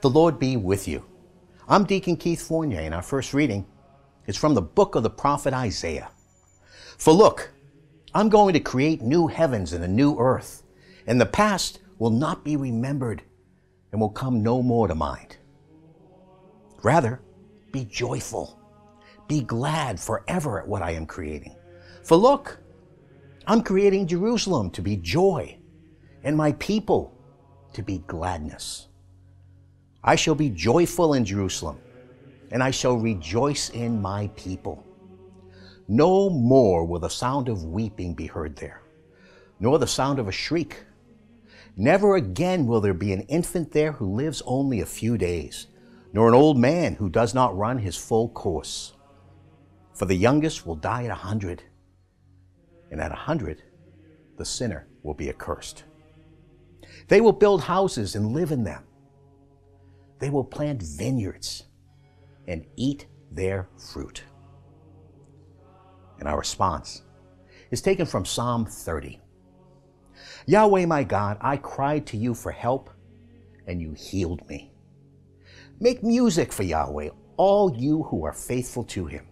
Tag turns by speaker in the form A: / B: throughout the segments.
A: The Lord be with you. I'm Deacon Keith Fournier, and our first reading is from the book of the prophet Isaiah. For look, I'm going to create new heavens and a new earth, and the past will not be remembered and will come no more to mind. Rather, be joyful, be glad forever at what I am creating. For look, I'm creating Jerusalem to be joy, and my people to be gladness. I shall be joyful in Jerusalem, and I shall rejoice in my people. No more will the sound of weeping be heard there, nor the sound of a shriek. Never again will there be an infant there who lives only a few days, nor an old man who does not run his full course. For the youngest will die at a hundred, and at a hundred the sinner will be accursed. They will build houses and live in them. They will plant vineyards and eat their fruit. And our response is taken from Psalm 30. Yahweh my God, I cried to you for help, and you healed me. Make music for Yahweh, all you who are faithful to him.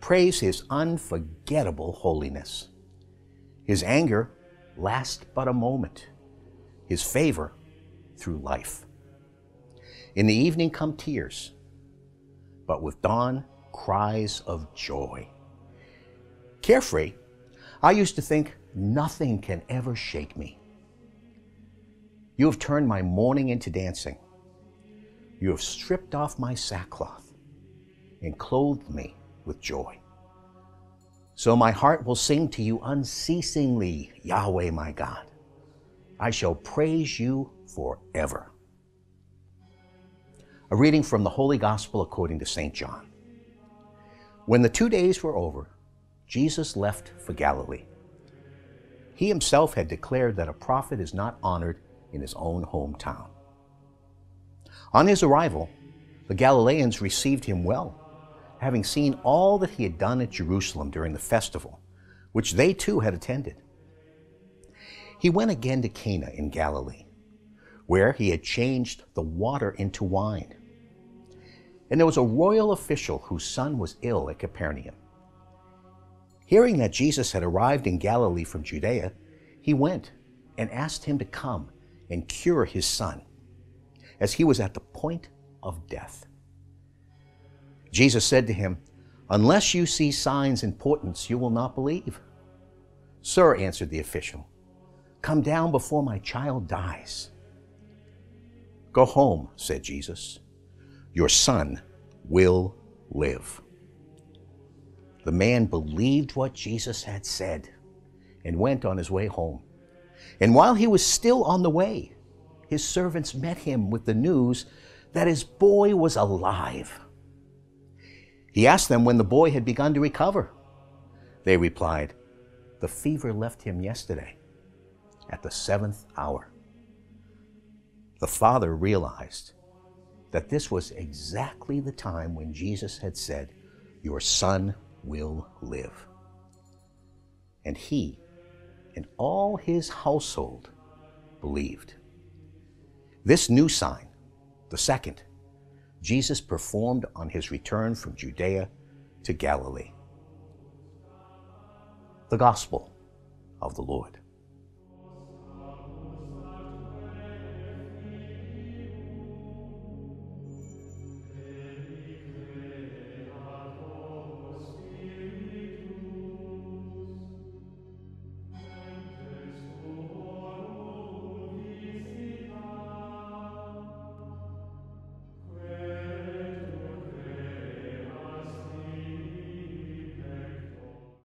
A: Praise his unforgettable holiness. His anger lasts but a moment, his favor through life. In the evening come tears, but with dawn, cries of joy. Carefree, I used to think nothing can ever shake me. You have turned my mourning into dancing. You have stripped off my sackcloth and clothed me with joy. So my heart will sing to you unceasingly, Yahweh my God. I shall praise you forever. A reading from the Holy Gospel according to St. John. When the two days were over, Jesus left for Galilee. He himself had declared that a prophet is not honored in his own hometown. On his arrival, the Galileans received him well, having seen all that he had done at Jerusalem during the festival, which they too had attended. He went again to Cana in Galilee, where he had changed the water into wine. And there was a royal official whose son was ill at Capernaum. Hearing that Jesus had arrived in Galilee from Judea, he went and asked him to come and cure his son, as he was at the point of death. Jesus said to him, Unless you see signs and portents, you will not believe. Sir, answered the official, come down before my child dies. Go home, said Jesus your son will live. The man believed what Jesus had said and went on his way home. And while he was still on the way, his servants met him with the news that his boy was alive. He asked them when the boy had begun to recover. They replied, The fever left him yesterday at the seventh hour. The father realized that this was exactly the time when Jesus had said, Your son will live. And he and all his household believed. This new sign, the second, Jesus performed on his return from Judea to Galilee. The Gospel of the Lord.